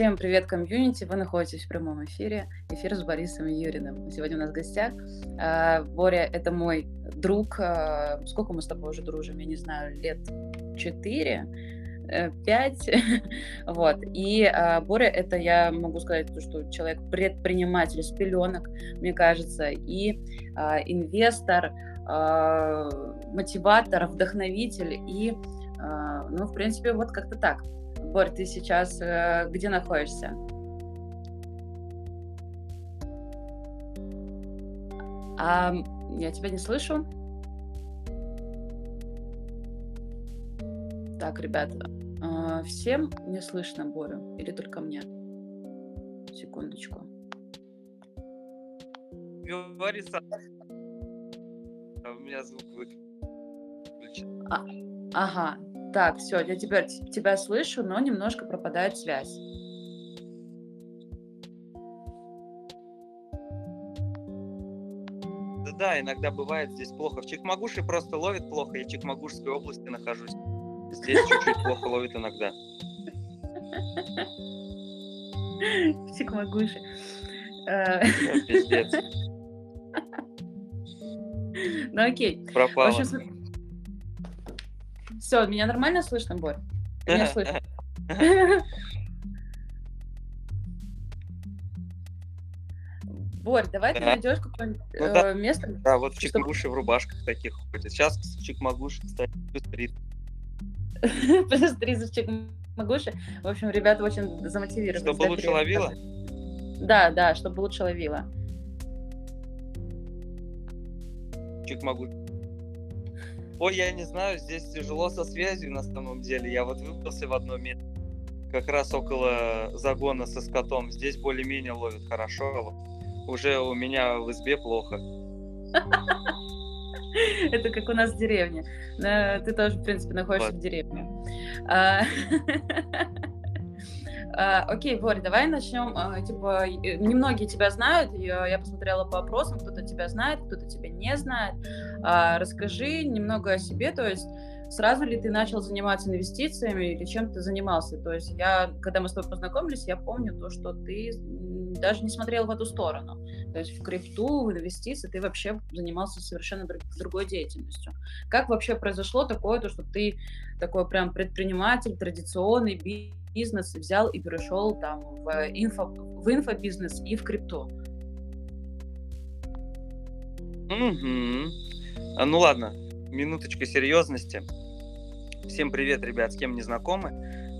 Всем привет, комьюнити! Вы находитесь в прямом эфире. Эфир с Борисом Юриным. Сегодня у нас в гостях а, Боря — это мой друг. А, сколько мы с тобой уже дружим? Я не знаю, лет четыре, э, пять. вот. И а, Боря — это, я могу сказать, что человек предприниматель с пеленок, мне кажется, и инвестор, мотиватор, вдохновитель и, ну, в принципе, вот как-то так. Борь, ты сейчас э, где находишься? А, я тебя не слышу. Так, ребята, э, всем не слышно Борю или только мне? Секундочку. Говори сам. А у меня звук выключен. А, ага, так, все, я теперь тебя слышу, но немножко пропадает связь. Да, да, иногда бывает здесь плохо. В Чикмагуше просто ловит плохо, я в Чикмагушской области нахожусь. Здесь чуть-чуть плохо ловит иногда. В Чикмагуше. Э. Пиздец. Ну окей. Пропало. Все, меня нормально слышно, Борь? Меня слышно. Борь, давай ты найдешь какое-нибудь ну, э, место. Да, вот в Чикмагуше в рубашках таких ходят. Сейчас в Чикмагуше, кстати, плюс 30. Плюс 30 в Чикмагуше. В общем, ребята очень замотивированы. Чтобы лучше ловила? Да, да, чтобы лучше ловила. Чикмагуш. Ой, я не знаю, здесь тяжело со связью на самом деле. Я вот выбрался в одно место, как раз около загона со скотом. Здесь более-менее ловит хорошо. Уже у меня в избе плохо. Это как у нас в деревне. Ты тоже, в принципе, находишься в деревне. А, окей, Борь, давай начнем. А, типа, э, немногие тебя знают. Я, я посмотрела по опросам, кто-то тебя знает, кто-то тебя не знает. Расскажи немного о себе, то есть сразу ли ты начал заниматься инвестициями или чем ты занимался? То есть я, когда мы с тобой познакомились, я помню то, что ты даже не смотрел в эту сторону. То есть в крипту, в инвестиции ты вообще занимался совершенно другой деятельностью. Как вообще произошло такое, то, что ты такой прям предприниматель, традиционный бизнес взял и перешел там в, инфо, в инфобизнес и в крипту? Угу. А, ну ладно, минуточка серьезности. Всем привет, ребят, с кем не знакомы.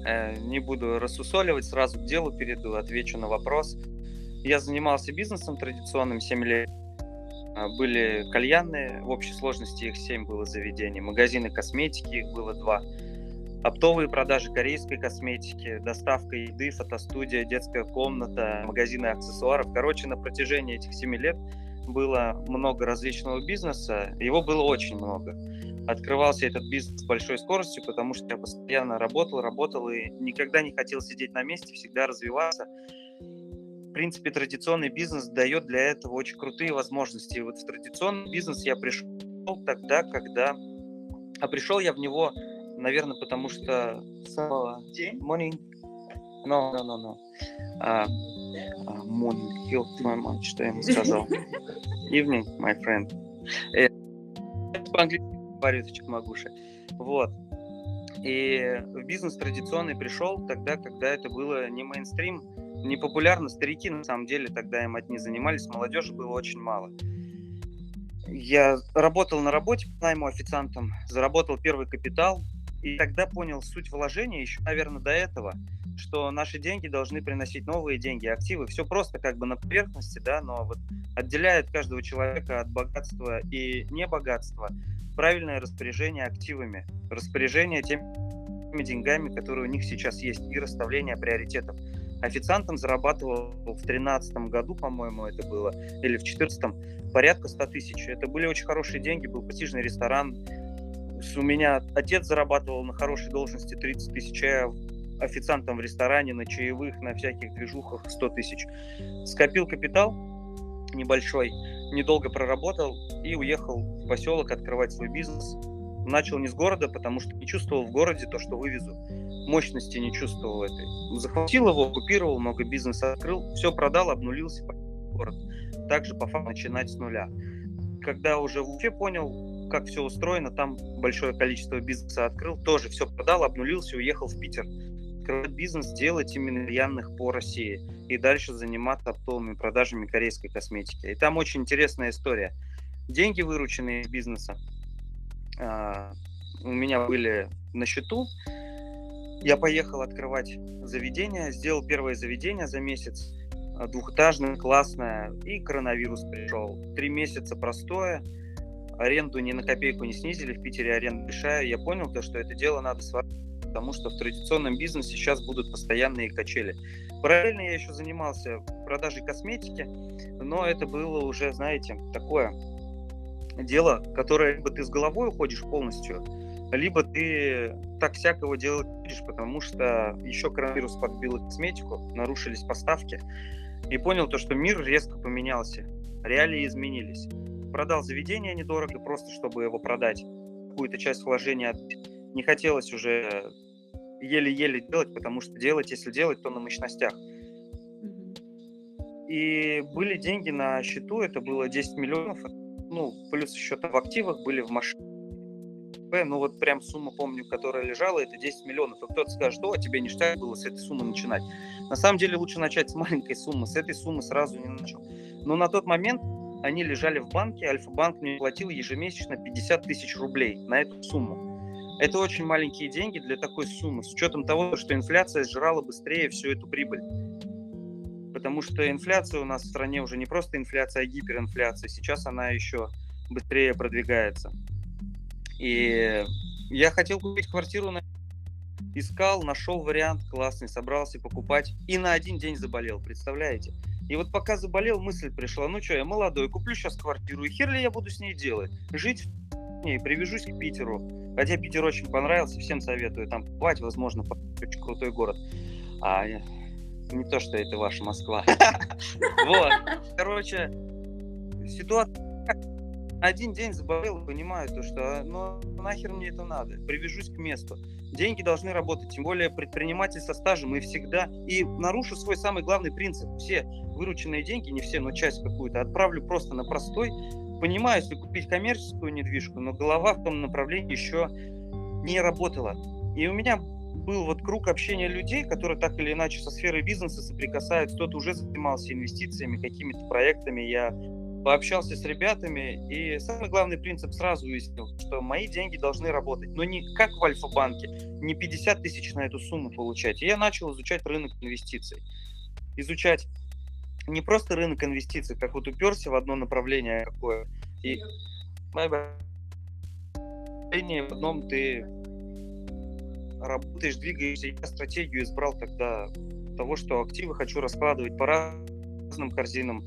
Э, не буду рассусоливать, сразу к делу перейду, отвечу на вопрос. Я занимался бизнесом традиционным 7 лет. А, были кальянные, в общей сложности их 7 было заведений. Магазины косметики, их было 2 Оптовые продажи корейской косметики, доставка еды, фотостудия, детская комната, магазины аксессуаров. Короче, на протяжении этих семи лет было много различного бизнеса, его было очень много. Открывался этот бизнес с большой скоростью, потому что я постоянно работал, работал и никогда не хотел сидеть на месте, всегда развиваться. В принципе, традиционный бизнес дает для этого очень крутые возможности. И вот в традиционный бизнес я пришел тогда, когда... А пришел я в него наверное, потому что самого День? Morning. No, no, no, no. Uh, uh, morning. Help my mom. Что я ему сказал? Evening, my friend. Э, по-английски говорю, это Чикмагуши. Вот. И в бизнес традиционный пришел тогда, когда это было не мейнстрим, не популярно. Старики, на самом деле, тогда им одни занимались, молодежи было очень мало. Я работал на работе по найму официантом, заработал первый капитал, и тогда понял суть вложения еще, наверное, до этого, что наши деньги должны приносить новые деньги, активы. Все просто как бы на поверхности, да, но вот отделяет каждого человека от богатства и небогатства правильное распоряжение активами, распоряжение теми деньгами, которые у них сейчас есть, и расставление приоритетов. Официантом зарабатывал в 2013 году, по-моему, это было, или в 2014 порядка 100 тысяч. Это были очень хорошие деньги, был престижный ресторан, у меня отец зарабатывал на хорошей должности 30 тысяч, а официантом в ресторане, на чаевых, на всяких движухах 100 тысяч. Скопил капитал небольшой, недолго проработал и уехал в поселок открывать свой бизнес. Начал не с города, потому что не чувствовал в городе то, что вывезу. мощности не чувствовал этой. Захватил его, оккупировал, много бизнеса открыл, все продал, обнулился город. Также по факту начинать с нуля. Когда уже в Уфе понял, как все устроено, там большое количество бизнеса открыл, тоже все продал, обнулился, уехал в Питер. Открывать бизнес, делать именно рьяных по России и дальше заниматься оптовыми продажами корейской косметики. И там очень интересная история. Деньги, вырученные из бизнеса, а, у меня были на счету. Я поехал открывать заведение, сделал первое заведение за месяц, двухэтажное, классное, и коронавирус пришел. Три месяца простое, аренду ни на копейку не снизили, в Питере аренда большая. Я понял то, что это дело надо сварить, потому что в традиционном бизнесе сейчас будут постоянные качели. Параллельно я еще занимался продажей косметики, но это было уже, знаете, такое дело, которое либо ты с головой уходишь полностью, либо ты так всякого делать будешь, потому что еще коронавирус подбил косметику, нарушились поставки, и понял то, что мир резко поменялся, реалии изменились. Продал заведение недорого, просто чтобы его продать, какую-то часть вложения не хотелось уже еле-еле делать, потому что делать, если делать, то на мощностях. И были деньги на счету, это было 10 миллионов, ну, плюс еще там в активах были в машине. Ну, вот прям сумма, помню, которая лежала, это 10 миллионов. И кто-то скажет, а тебе ништяк было с этой суммы начинать. На самом деле лучше начать с маленькой суммы, с этой суммы сразу не начал. Но на тот момент они лежали в банке, Альфа-банк мне платил ежемесячно 50 тысяч рублей на эту сумму. Это очень маленькие деньги для такой суммы, с учетом того, что инфляция сжирала быстрее всю эту прибыль. Потому что инфляция у нас в стране уже не просто инфляция, а гиперинфляция. Сейчас она еще быстрее продвигается. И я хотел купить квартиру, искал, нашел вариант классный, собрался покупать. И на один день заболел, представляете? И вот пока заболел, мысль пришла, ну что, я молодой, куплю сейчас квартиру, и хер ли я буду с ней делать? Жить в ней, привяжусь к Питеру. Хотя Питер очень понравился, всем советую там бывать, возможно, очень крутой город. А не то, что это ваша Москва. Вот. Короче, ситуация один день заболел, понимаю то, что ну нахер мне это надо, привяжусь к месту. Деньги должны работать, тем более предприниматель со стажем и всегда. И нарушу свой самый главный принцип. Все вырученные деньги, не все, но часть какую-то, отправлю просто на простой. Понимаю, если купить коммерческую недвижку, но голова в том направлении еще не работала. И у меня был вот круг общения людей, которые так или иначе со сферой бизнеса соприкасаются. Кто-то уже занимался инвестициями, какими-то проектами. Я пообщался с ребятами, и самый главный принцип сразу выяснил, что мои деньги должны работать, но не как в Альфа-банке, не 50 тысяч на эту сумму получать. И я начал изучать рынок инвестиций. Изучать не просто рынок инвестиций, как вот уперся в одно направление какое, и в одном ты работаешь, двигаешься. Я стратегию избрал тогда того, что активы хочу раскладывать по разным корзинам.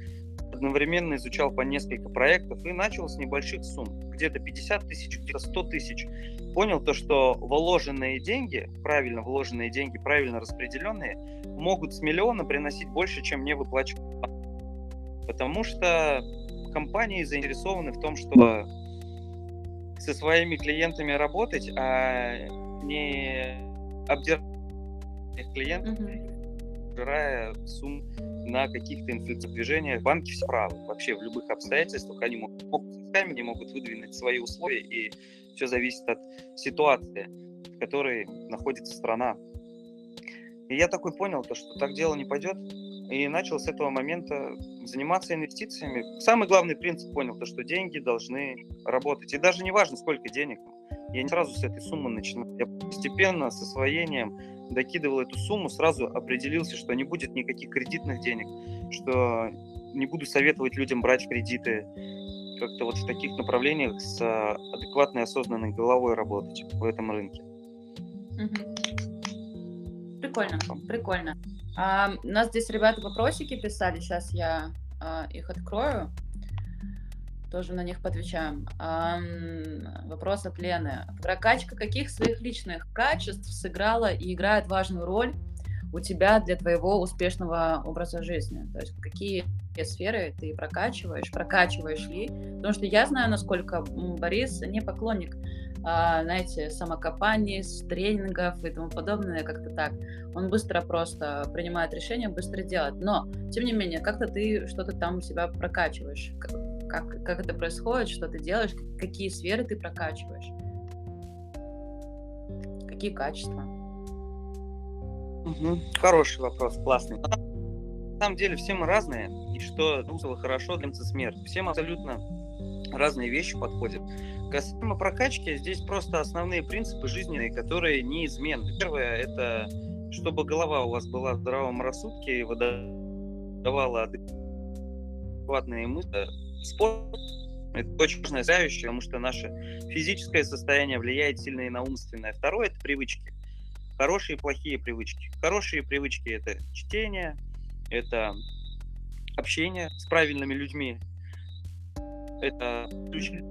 Одновременно изучал по несколько проектов и начал с небольших сумм. Где-то 50 тысяч, где-то 100 тысяч. Понял то, что вложенные деньги, правильно вложенные деньги, правильно распределенные, могут с миллиона приносить больше, чем мне выплачивают. Потому что компании заинтересованы в том, чтобы со своими клиентами работать, а не обдирать клиентов. Жирая сумму на каких-то инфляционных. Банки все правы. Вообще в любых обстоятельствах они могут, могут они могут выдвинуть свои условия, и все зависит от ситуации, в которой находится страна. И я такой понял, то, что так дело не пойдет, и начал с этого момента заниматься инвестициями. Самый главный принцип понял, то, что деньги должны работать. И даже не важно, сколько денег, я не сразу с этой суммы начинал. Я постепенно с освоением докидывал эту сумму, сразу определился, что не будет никаких кредитных денег, что не буду советовать людям брать кредиты, как-то вот в таких направлениях с адекватной, осознанной головой работать в этом рынке. Прикольно, прикольно. А, у нас здесь ребята вопросики писали, сейчас я а, их открою тоже на них подвечаем. А, вопрос от Лены. Прокачка каких своих личных качеств сыграла и играет важную роль у тебя для твоего успешного образа жизни? То есть какие сферы ты прокачиваешь, прокачиваешь ли? Потому что я знаю, насколько Борис не поклонник а, знаете, самокопаний, тренингов и тому подобное, как-то так. Он быстро просто принимает решение, быстро делает. Но, тем не менее, как-то ты что-то там себя прокачиваешь. Как, как это происходит, что ты делаешь, какие сферы ты прокачиваешь, какие качества. Угу. Хороший вопрос, классный. На самом деле все мы разные, и что было хорошо, для смерть. Всем абсолютно разные вещи подходят. Касаемо прокачки, здесь просто основные принципы жизненные, которые неизменны. Первое – это чтобы голова у вас была в здравом рассудке и выдавала адекватные мысли. Спорт – это очень важная составляющая, потому что наше физическое состояние влияет сильно и на умственное. Второе – это привычки. Хорошие и плохие привычки. Хорошие привычки – это чтение, это общение с правильными людьми, это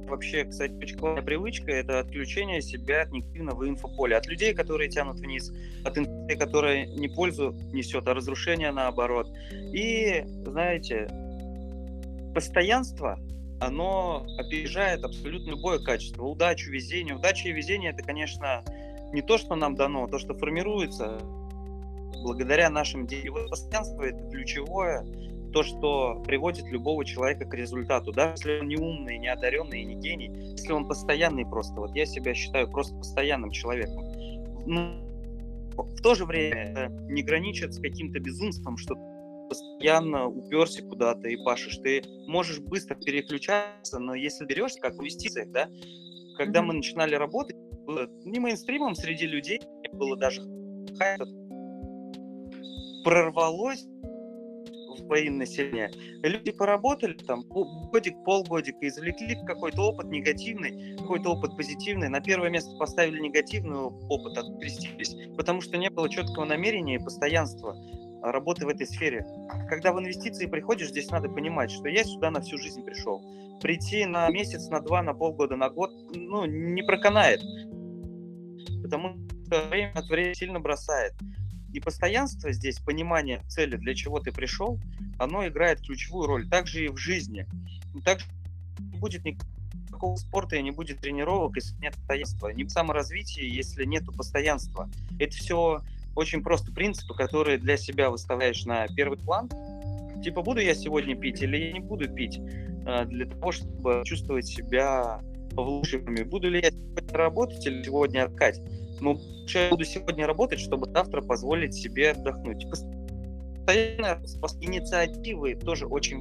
вообще, кстати, очень классная привычка, это отключение себя от негативного инфополя, от людей, которые тянут вниз, от информации, которая не пользу несет, а разрушение наоборот. И, знаете, постоянство, оно опережает абсолютно любое качество. Удачу, везение. Удача и везение это, конечно, не то, что нам дано, а то, что формируется благодаря нашим действиям. Постоянство это ключевое то, что приводит любого человека к результату. Даже если он не умный, не одаренный не гений, если он постоянный просто. Вот я себя считаю просто постоянным человеком. Но ну, в то же время это не граничит с каким-то безумством, что постоянно уперся куда-то и пашешь. Ты можешь быстро переключаться, но если берешь, как в инвестициях, да, когда mm-hmm. мы начинали работать, было не мейнстримом среди людей, было даже прорвалось в бои населения. Люди поработали там годик, полгодика, извлекли какой-то опыт негативный, какой-то опыт позитивный. На первое место поставили негативный опыт, открестились, потому что не было четкого намерения и постоянства работы в этой сфере. Когда в инвестиции приходишь, здесь надо понимать, что я сюда на всю жизнь пришел. Прийти на месяц, на два, на полгода, на год, ну, не проканает. Потому что время от времени сильно бросает. И постоянство здесь, понимание цели, для чего ты пришел, оно играет ключевую роль. Также и в жизни. Также не будет никакого спорта и не будет тренировок, если нет постоянства. Не саморазвития, если нет постоянства. Это все очень просто принципы, которые для себя выставляешь на первый план. Типа, буду я сегодня пить или я не буду пить э, для того, чтобы чувствовать себя в лучшей форме. Буду ли я сегодня работать или сегодня откать? ну, я буду сегодня работать, чтобы завтра позволить себе отдохнуть. Постоянно инициативы тоже очень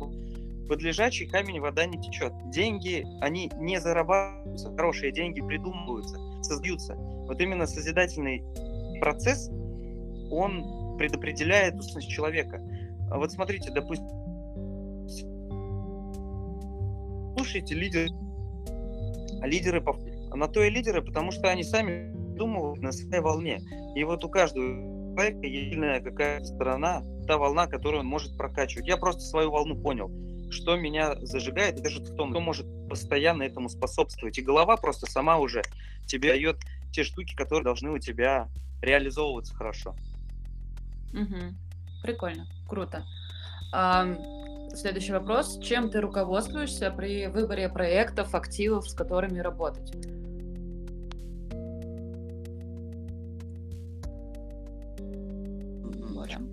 под лежачий камень вода не течет. Деньги, они не зарабатываются, хорошие деньги придумываются, создаются. Вот именно созидательный процесс, он предопределяет устность человека. А вот смотрите, допустим, слушайте лидеры, лидеры, на то и лидеры, потому что они сами придумывают на своей волне. И вот у каждого человека есть какая-то сторона, та волна, которую он может прокачивать. Я просто свою волну понял, что меня зажигает и держит в том, кто может постоянно этому способствовать. И голова просто сама уже тебе дает те штуки, которые должны у тебя реализовываться хорошо. Угу. Прикольно, круто. А, следующий вопрос. Чем ты руководствуешься при выборе проектов, активов, с которыми работать?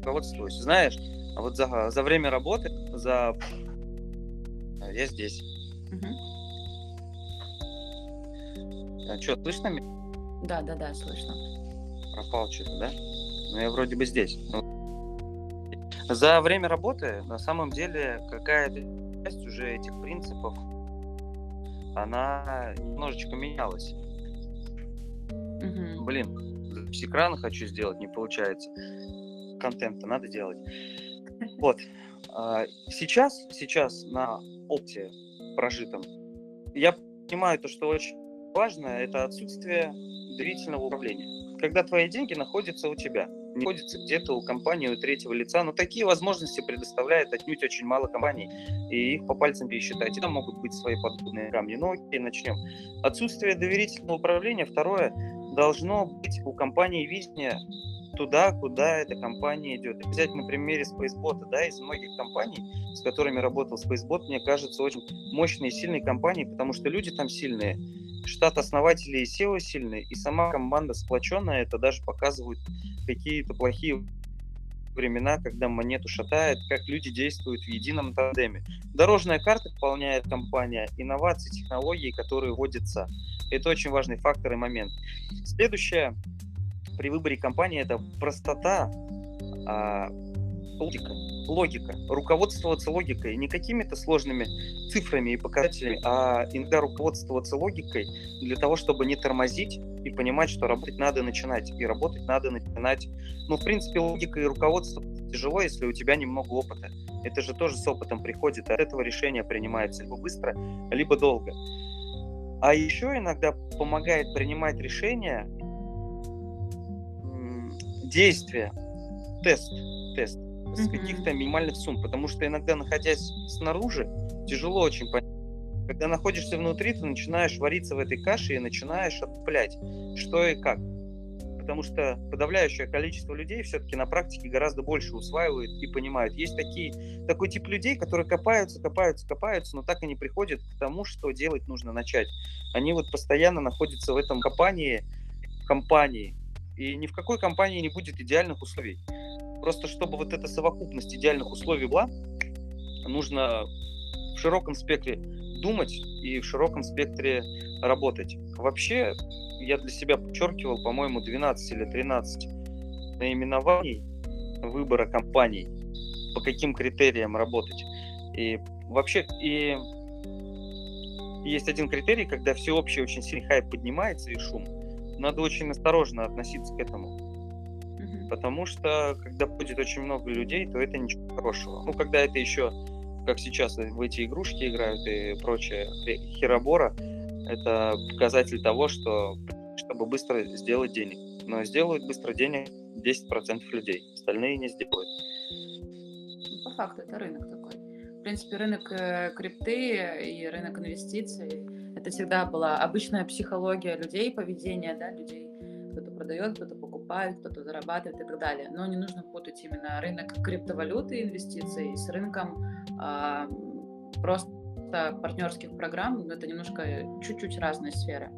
руководствуюсь. Знаешь, а вот за, за время работы, за... Я здесь. Угу. А что, слышно меня? Да, да, да, слышно. Пропал что-то, да? Ну, я вроде бы здесь. За время работы, на самом деле, какая-то часть уже этих принципов, она немножечко менялась. Угу. Блин, с экрана хочу сделать, не получается контента надо делать. Вот. А, сейчас, сейчас на опте прожитом, я понимаю то, что очень важно, это отсутствие доверительного управления. Когда твои деньги находятся у тебя, не находятся где-то у компании, у третьего лица, но такие возможности предоставляет отнюдь очень мало компаний, и их по пальцам пересчитать. И там могут быть свои подобные камни. Но окей, начнем. Отсутствие доверительного управления. Второе, должно быть у компании видение туда, куда эта компания идет. Взять на примере Spacebot, да, из многих компаний, с которыми работал Spacebot, мне кажется, очень мощной и сильной компанией, потому что люди там сильные. Штат основателей SEO сильный, и сама команда сплоченная, это даже показывают какие-то плохие времена, когда монету шатает, как люди действуют в едином тандеме. Дорожная карта выполняет компания, инновации, технологии, которые вводятся. Это очень важный фактор и момент. Следующее при выборе компании это простота, а, логика, логика, руководствоваться логикой, не какими-то сложными цифрами и показателями, а иногда руководствоваться логикой для того, чтобы не тормозить и понимать, что работать надо начинать, и работать надо начинать. Ну, в принципе, логика и руководство тяжело, если у тебя немного опыта. Это же тоже с опытом приходит, от этого решение принимается либо быстро, либо долго. А еще иногда помогает принимать решения действия, тест, тест с каких-то минимальных сумм, потому что иногда, находясь снаружи, тяжело очень понять. Когда находишься внутри, ты начинаешь вариться в этой каше и начинаешь отплять, что и как. Потому что подавляющее количество людей все-таки на практике гораздо больше усваивают и понимают. Есть такие, такой тип людей, которые копаются, копаются, копаются, но так и не приходят к тому, что делать нужно начать. Они вот постоянно находятся в этом копании, компании, и ни в какой компании не будет идеальных условий. Просто чтобы вот эта совокупность идеальных условий была, нужно в широком спектре думать и в широком спектре работать. Вообще, я для себя подчеркивал, по-моему, 12 или 13 наименований выбора компаний, по каким критериям работать. И вообще, и есть один критерий, когда всеобщий очень сильный хайп поднимается и шум. Надо очень осторожно относиться к этому Потому что, когда будет очень много людей, то это ничего хорошего. Ну, когда это еще, как сейчас в эти игрушки играют и прочее, херобора, это показатель того, что чтобы быстро сделать денег. Но сделают быстро денег 10% людей, остальные не сделают. По факту это рынок такой. В принципе, рынок э, крипты и рынок инвестиций это всегда была обычная психология людей, поведение да, людей. Кто-то продает, кто-то покупает, кто-то зарабатывает и так далее. Но не нужно путать именно рынок криптовалюты инвестиций с рынком а, просто партнерских программ. Но это немножко чуть-чуть разные сферы.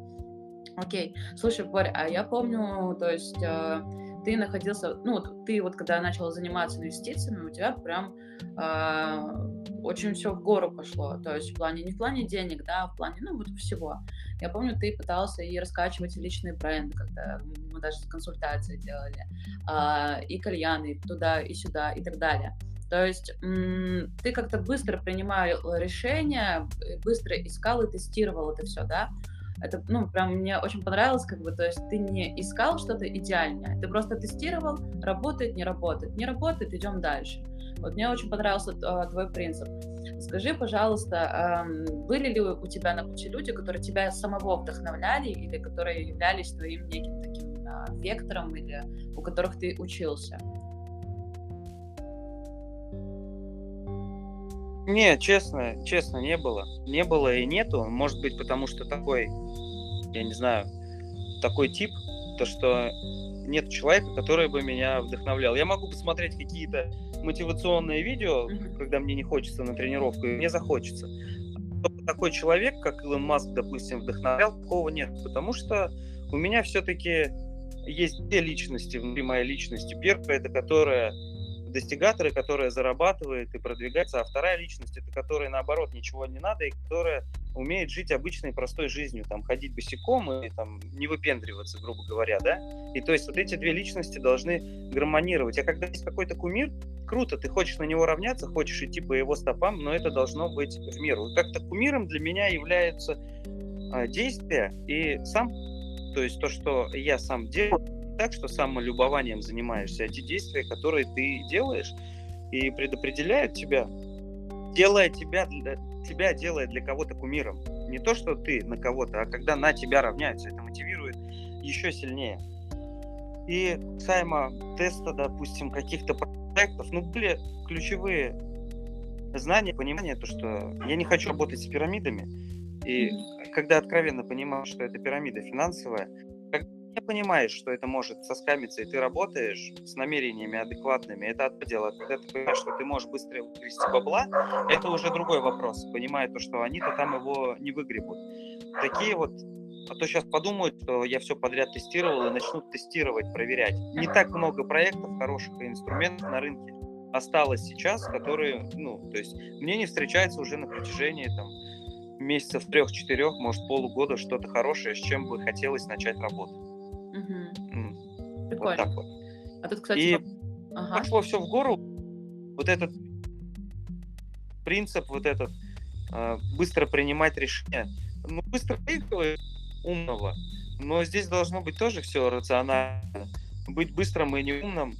Окей. Слушай, Борь, а я помню, то есть э, ты находился, ну, вот ты вот когда начала заниматься инвестициями, у тебя прям э, очень все в гору пошло. То есть в плане, не в плане денег, да, а в плане, ну, вот всего. Я помню, ты пытался и раскачивать личный бренд, когда мы даже консультации делали, э, и кальяны туда и сюда и так далее. То есть ты как-то быстро принимал решения, быстро искал и тестировал это все, да? Это, ну, прям мне очень понравилось, как бы, то есть ты не искал что-то идеальное, ты просто тестировал, работает, не работает, не работает, идем дальше. Вот мне очень понравился э, твой принцип. Скажи, пожалуйста, э, были ли у тебя на пути люди, которые тебя самого вдохновляли или которые являлись твоим неким таким э, вектором или у которых ты учился? Не, честно, честно, не было. Не было и нету. Может быть, потому что такой, я не знаю, такой тип, то что нет человека, который бы меня вдохновлял. Я могу посмотреть какие-то мотивационные видео, когда мне не хочется на тренировку, и мне захочется. Чтобы такой человек, как Илон Маск, допустим, вдохновлял, такого нет. Потому что у меня все-таки есть две личности внутри моей личности. Первая, это которая достигаторы, которая зарабатывает и продвигается, а вторая личность, это которая, наоборот, ничего не надо, и которая умеет жить обычной простой жизнью, там, ходить босиком и там не выпендриваться, грубо говоря, да? И то есть вот эти две личности должны гармонировать. А когда есть какой-то кумир, круто, ты хочешь на него равняться, хочешь идти по его стопам, но это должно быть в меру. Как-то кумиром для меня является а, действие и сам, то есть то, что я сам делаю, так, что самолюбованием занимаешься, а те действия, которые ты делаешь и предопределяют тебя, делая тебя, для, тебя делая для кого-то кумиром. Не то, что ты на кого-то, а когда на тебя равняются, это мотивирует еще сильнее. И сайма теста, допустим, каких-то проектов, ну, были ключевые знания, понимание, то, что я не хочу работать с пирамидами. И когда откровенно понимал, что это пирамида финансовая, не понимаешь, что это может соскамиться, и ты работаешь с намерениями адекватными, это одно дело. Когда ты понимаешь, что ты можешь быстро вывести бабла, это уже другой вопрос. Понимая то, что они-то там его не выгребут. Такие вот А то сейчас подумают, что я все подряд тестировал и начнут тестировать, проверять. Не так много проектов хороших инструментов на рынке осталось сейчас, которые, ну, то есть мне не встречается уже на протяжении там месяцев трех-четырех, может полугода что-то хорошее, с чем бы хотелось начать работать. Угу. Прикольно. Вот так вот. А тут, кстати, и ага. пошло все в гору. Вот этот принцип, вот этот э, быстро принимать решения, ну быстро выигрывает умного, но здесь должно быть тоже все рационально. Быть быстрым и неумным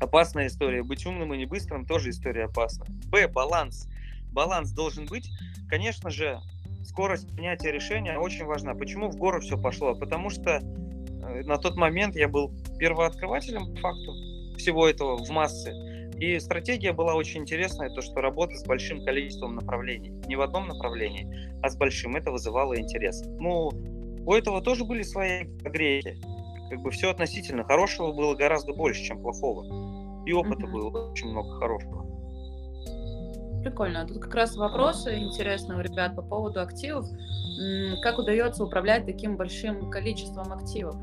опасная история. Быть умным и не быстрым тоже история опасная. Б. Баланс. Баланс должен быть. Конечно же, скорость принятия решения очень важна. Почему в гору все пошло? Потому что на тот момент я был первооткрывателем по факту всего этого в массы. И стратегия была очень интересная, то, что работа с большим количеством направлений. Не в одном направлении, а с большим. Это вызывало интерес. Ну, у этого тоже были свои огрехи как бы все относительно. Хорошего было гораздо больше, чем плохого. И опыта mm-hmm. было очень много хорошего. Прикольно. Тут как раз вопросы интересные у ребят по поводу активов. Как удается управлять таким большим количеством активов?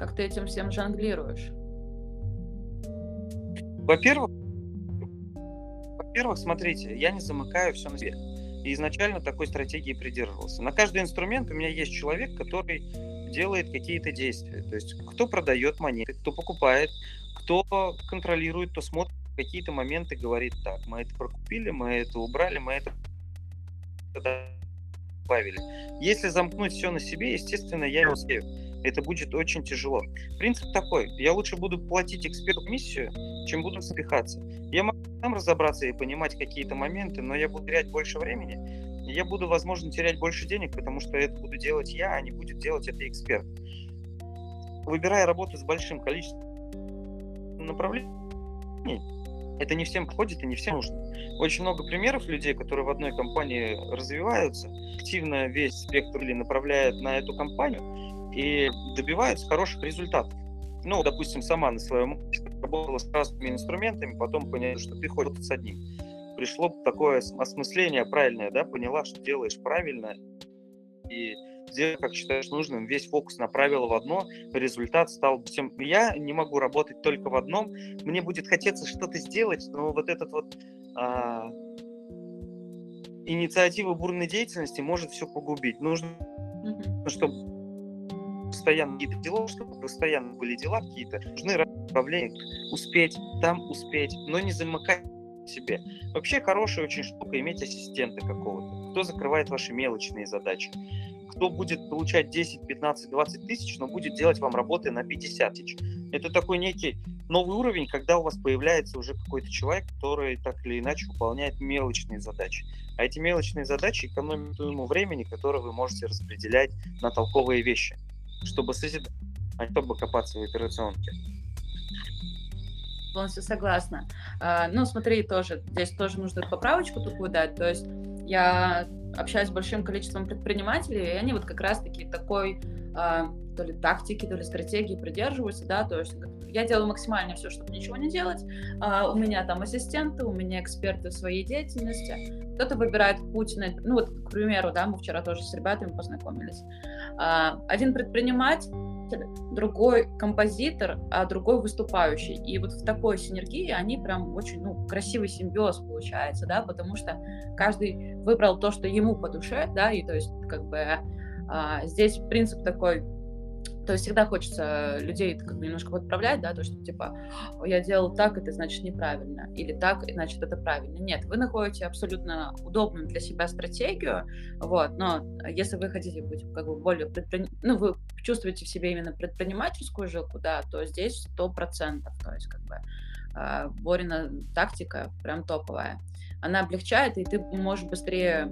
Как ты этим всем жонглируешь? Во-первых, во-первых, смотрите, я не замыкаю все на себе. И изначально такой стратегии придерживался. На каждый инструмент у меня есть человек, который делает какие-то действия. То есть кто продает монеты, кто покупает, кто контролирует, кто смотрит какие-то моменты, говорит так, мы это прокупили, мы это убрали, мы это добавили. Если замкнуть все на себе, естественно, я не успею. Это будет очень тяжело. Принцип такой. Я лучше буду платить эксперту комиссию, чем буду спихаться. Я могу сам разобраться и понимать какие-то моменты, но я буду терять больше времени, я буду, возможно, терять больше денег, потому что это буду делать я, а не будет делать это эксперт. Выбирая работу с большим количеством направлений, это не всем подходит и не всем нужно. Очень много примеров людей, которые в одной компании развиваются, активно весь спектр или направляют на эту компанию и добиваются хороших результатов. Ну, допустим, сама на своем работала с разными инструментами, потом поняла, что ты ходишь с одним пришло такое осмысление правильное, да, поняла, что делаешь правильно, и сделай, как считаешь нужным, весь фокус направила в одно, результат стал всем. Я не могу работать только в одном, мне будет хотеться что-то сделать, но вот этот вот а, инициатива бурной деятельности может все погубить. Нужно, mm-hmm. чтобы постоянно какие-то дела, чтобы постоянно были дела какие-то, нужны направления, успеть, там успеть, но не замыкать себе. Вообще хорошая очень штука иметь ассистента какого-то, кто закрывает ваши мелочные задачи, кто будет получать 10, 15, 20 тысяч, но будет делать вам работы на 50 тысяч. Это такой некий новый уровень, когда у вас появляется уже какой-то человек, который так или иначе выполняет мелочные задачи. А эти мелочные задачи экономят ему времени, которое вы можете распределять на толковые вещи, чтобы созидать, а не чтобы копаться в операционке полностью согласна. А, ну, смотри, тоже, здесь тоже нужно поправочку такую дать, то есть я общаюсь с большим количеством предпринимателей, и они вот как раз-таки такой а, то ли тактики, то ли стратегии придерживаются, да, то есть я делаю максимально все, чтобы ничего не делать, а, у меня там ассистенты, у меня эксперты в своей деятельности, кто-то выбирает путь, на, ну вот, к примеру, да, мы вчера тоже с ребятами познакомились, один предприниматель другой композитор, а другой выступающий. И вот в такой синергии они прям очень ну, красивый симбиоз получается, да, потому что каждый выбрал то, что ему по душе, да, и то есть как бы а, здесь принцип такой то есть всегда хочется людей как бы немножко подправлять, да, то, что типа я делал так, это значит неправильно, или так, значит это правильно. Нет, вы находите абсолютно удобную для себя стратегию, вот, но если вы хотите быть как бы более предприним... ну, вы чувствуете в себе именно предпринимательскую жилку, да, то здесь сто процентов, то есть как бы э, Борина тактика прям топовая. Она облегчает, и ты можешь быстрее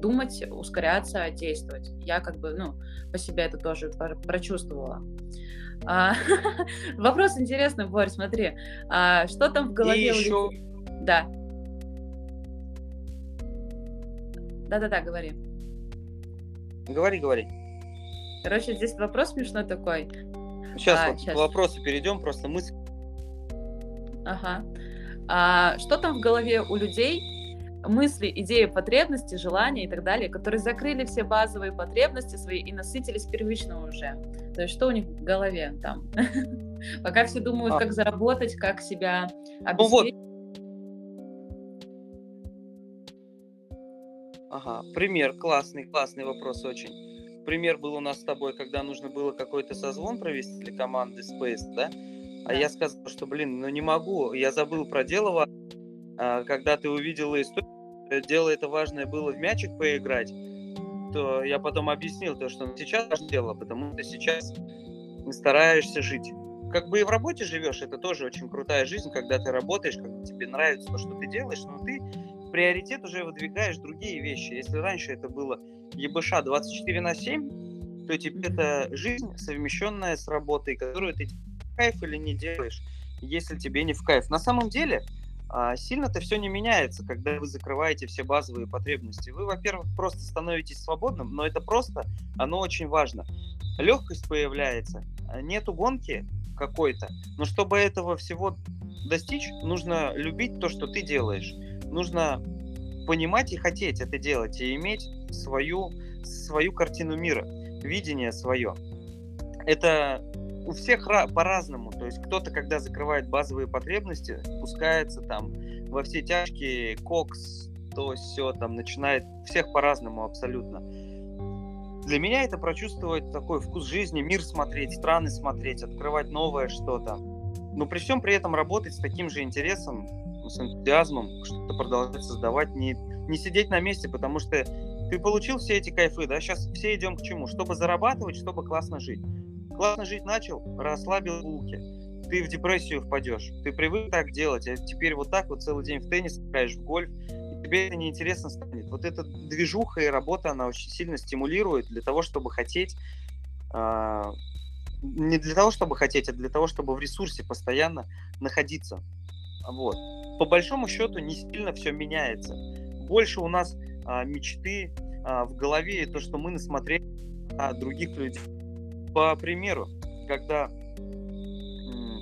думать, ускоряться, действовать. Я как бы, ну, по себе это тоже прочувствовала. А, вопрос интересный, Борь, смотри. А, что там в голове И еще... Да. Да-да-да, говори. Говори, говори. Короче, здесь вопрос смешной такой. Сейчас, а, вот сейчас. к вопросу перейдем, просто мысль. Ага. А, что там в голове у людей, мысли, идеи, потребности, желания и так далее, которые закрыли все базовые потребности свои и насытились первично уже. То есть что у них в голове там? Пока все думают, а. как заработать, как себя обеспечить. Ну вот. Ага, пример, классный, классный вопрос очень. Пример был у нас с тобой, когда нужно было какой-то созвон провести для команды Space, да? А я сказал, что, блин, ну не могу, я забыл про дело, а, когда ты увидела историю, дело это важное было в мячик поиграть, то я потом объяснил то, что сейчас важное дело, потому что сейчас стараешься жить. Как бы и в работе живешь, это тоже очень крутая жизнь, когда ты работаешь, когда тебе нравится то, что ты делаешь, но ты в приоритет уже выдвигаешь другие вещи. Если раньше это было ЕБШ 24 на 7, то теперь это жизнь, совмещенная с работой, которую ты кайф или не делаешь, если тебе не в кайф. На самом деле, а, сильно-то все не меняется, когда вы закрываете все базовые потребности. Вы, во-первых, просто становитесь свободным, но это просто, оно очень важно. Легкость появляется, а, нету гонки какой-то, но чтобы этого всего достичь, нужно любить то, что ты делаешь. Нужно понимать и хотеть это делать, и иметь свою, свою картину мира, видение свое. Это у всех по-разному. То есть кто-то, когда закрывает базовые потребности, спускается там во все тяжкие, кокс, то все там начинает всех по-разному абсолютно. Для меня это прочувствовать такой вкус жизни, мир смотреть, страны смотреть, открывать новое что-то. Но при всем при этом работать с таким же интересом, с энтузиазмом, что-то продолжать создавать, не, не сидеть на месте, потому что ты получил все эти кайфы, да, сейчас все идем к чему? Чтобы зарабатывать, чтобы классно жить. Классно жить начал, расслабил булки. Ты в депрессию впадешь. Ты привык так делать, а теперь вот так вот целый день в теннис играешь, в гольф, и тебе это неинтересно станет. Вот эта движуха и работа, она очень сильно стимулирует для того, чтобы хотеть а, не для того, чтобы хотеть, а для того, чтобы в ресурсе постоянно находиться. Вот. По большому счету не сильно все меняется. Больше у нас а, мечты а, в голове, и то, что мы насмотрели на других людей по примеру, когда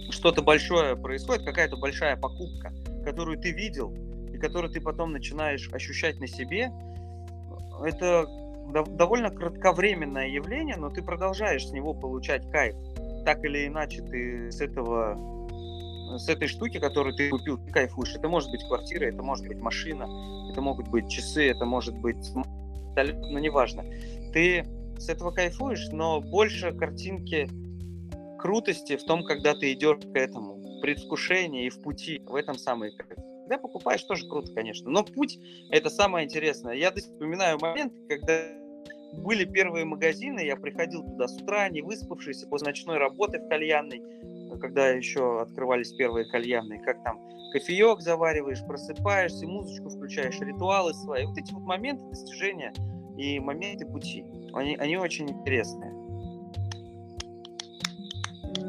что-то большое происходит, какая-то большая покупка, которую ты видел и которую ты потом начинаешь ощущать на себе, это довольно кратковременное явление, но ты продолжаешь с него получать кайф. Так или иначе ты с этого с этой штуки, которую ты купил, ты кайфуешь. Это может быть квартира, это может быть машина, это могут быть часы, это может быть, ну неважно. Ты с этого кайфуешь, но больше картинки крутости в том, когда ты идешь к этому, предвкушение и в пути, в этом самый кайф. Когда покупаешь, тоже круто, конечно, но путь – это самое интересное. Я вспоминаю момент, когда были первые магазины, я приходил туда с утра, не выспавшийся, после ночной работы в кальянной, когда еще открывались первые кальянные, как там кофеек завариваешь, просыпаешься, музычку включаешь, ритуалы свои. Вот эти вот моменты достижения и моменты пути. Они, они очень интересные.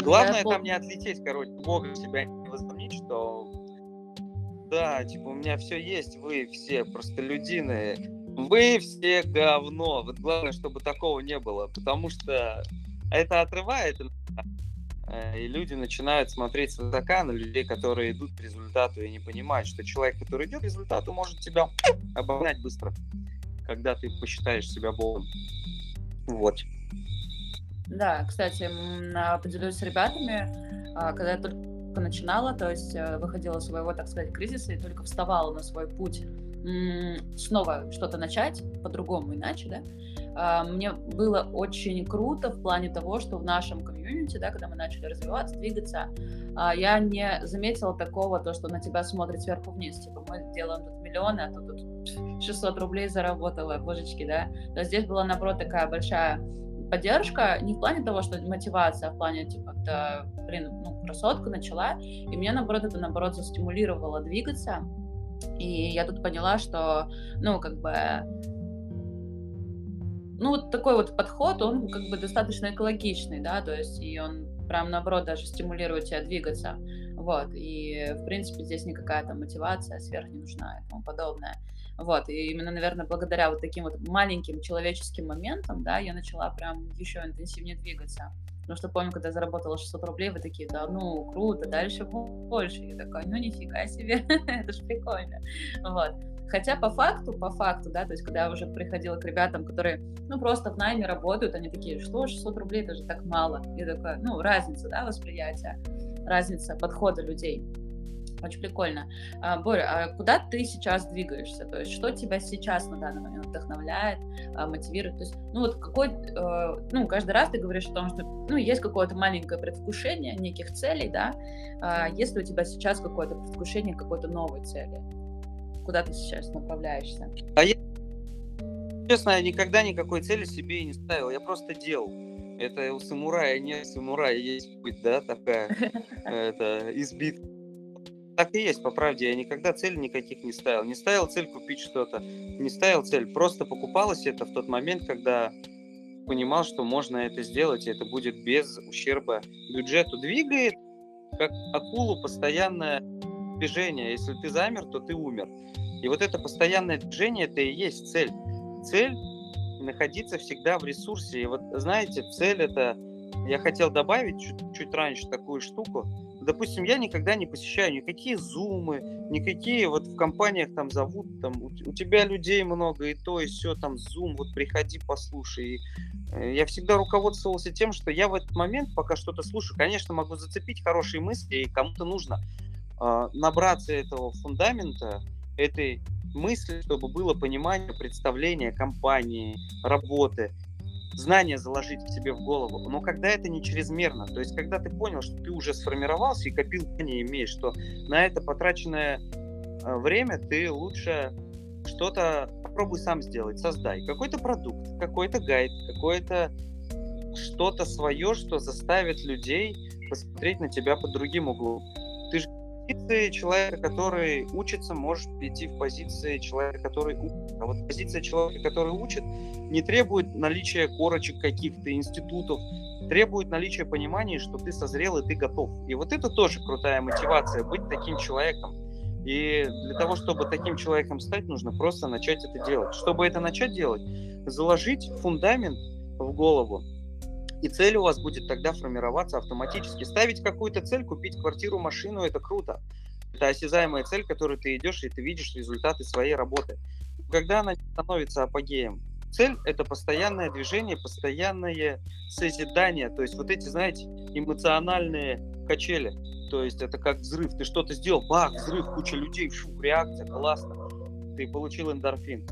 Главное там не отлететь, короче, Бога себя не возомнить, что да, типа, у меня все есть, вы все просто людины, вы все говно. Вот главное, чтобы такого не было, потому что это отрывает, э, и люди начинают смотреть свысока на людей, которые идут к результату и не понимают, что человек, который идет к результату, может тебя обогнать быстро, когда ты посчитаешь себя богом. Вот. Да, кстати, поделюсь с ребятами, а, когда я только начинала, то есть э, выходила из своего, так сказать, кризиса и только вставала на свой путь снова что-то начать, по-другому, иначе, да, а, мне было очень круто в плане того, что в нашем комьюнити, да, когда мы начали развиваться, двигаться, а, я не заметила такого, то, что на тебя смотрит сверху вниз, типа мы делаем тут миллионы, а тут, тут 600 рублей заработала, божечки, да, то здесь была, наоборот, такая большая поддержка не в плане того, что мотивация, а в плане, типа, да, блин, ну, красотка начала, и меня, наоборот, это, наоборот, застимулировало двигаться, и я тут поняла, что, ну, как бы, ну, вот такой вот подход, он как бы достаточно экологичный, да, то есть, и он прям, наоборот, даже стимулирует тебя двигаться, вот, и, в принципе, здесь никакая там мотивация сверх не нужна и тому подобное. Вот, и именно, наверное, благодаря вот таким вот маленьким человеческим моментам, да, я начала прям еще интенсивнее двигаться. Потому что помню, когда я заработала 600 рублей, вы такие, да, ну, круто, дальше больше. Я такая, ну, нифига себе, это ж прикольно. Вот. Хотя по факту, по факту, да, то есть когда я уже приходила к ребятам, которые, ну, просто в найме работают, они такие, что, 600 рублей, это же так мало. И такая, ну, разница, да, восприятия, разница подхода людей. Очень прикольно. А, Боря, а куда ты сейчас двигаешься? То есть что тебя сейчас на данный момент вдохновляет, а, мотивирует? То есть, ну вот какой, э, ну каждый раз ты говоришь о том, что, ну есть какое-то маленькое предвкушение неких целей, да? А есть ли у тебя сейчас какое-то предвкушение какой-то новой цели? Куда ты сейчас направляешься? А я, честно, я никогда никакой цели себе не ставил. Я просто делал. Это у самурая не самурая есть путь, да, такая, это избитка так и есть, по правде. Я никогда цель никаких не ставил. Не ставил цель купить что-то, не ставил цель. Просто покупалось это в тот момент, когда понимал, что можно это сделать, и это будет без ущерба бюджету. Двигает, как акулу, постоянное движение. Если ты замер, то ты умер. И вот это постоянное движение, это и есть цель. Цель находиться всегда в ресурсе. И вот, знаете, цель это... Я хотел добавить чуть, чуть раньше такую штуку допустим, я никогда не посещаю никакие зумы, никакие вот в компаниях там зовут, там у, у тебя людей много, и то, и все, там зум, вот приходи, послушай. И, э, я всегда руководствовался тем, что я в этот момент, пока что-то слушаю, конечно, могу зацепить хорошие мысли, и кому-то нужно э, набраться этого фундамента, этой мысли, чтобы было понимание, представление компании, работы знания заложить к себе в голову, но когда это не чрезмерно, то есть когда ты понял, что ты уже сформировался и копил знания имеешь, что на это потраченное э, время ты лучше что-то попробуй сам сделать, создай. Какой-то продукт, какой-то гайд, какое-то что-то свое, что заставит людей посмотреть на тебя под другим углом. Позиции человека, который учится, может перейти в позиции человека, который учит. А вот позиция человека, который учит, не требует наличия корочек каких-то, институтов, требует наличия понимания, что ты созрел и ты готов. И вот это тоже крутая мотивация, быть таким человеком. И для того, чтобы таким человеком стать, нужно просто начать это делать. Чтобы это начать делать, заложить фундамент в голову, и цель у вас будет тогда формироваться автоматически. Ставить какую-то цель, купить квартиру, машину, это круто. Это осязаемая цель, к которой ты идешь, и ты видишь результаты своей работы. Когда она становится апогеем, цель – это постоянное движение, постоянное созидание. То есть вот эти, знаете, эмоциональные качели. То есть это как взрыв. Ты что-то сделал, бах, взрыв, куча людей, шу, реакция, классно. Ты получил эндорфин.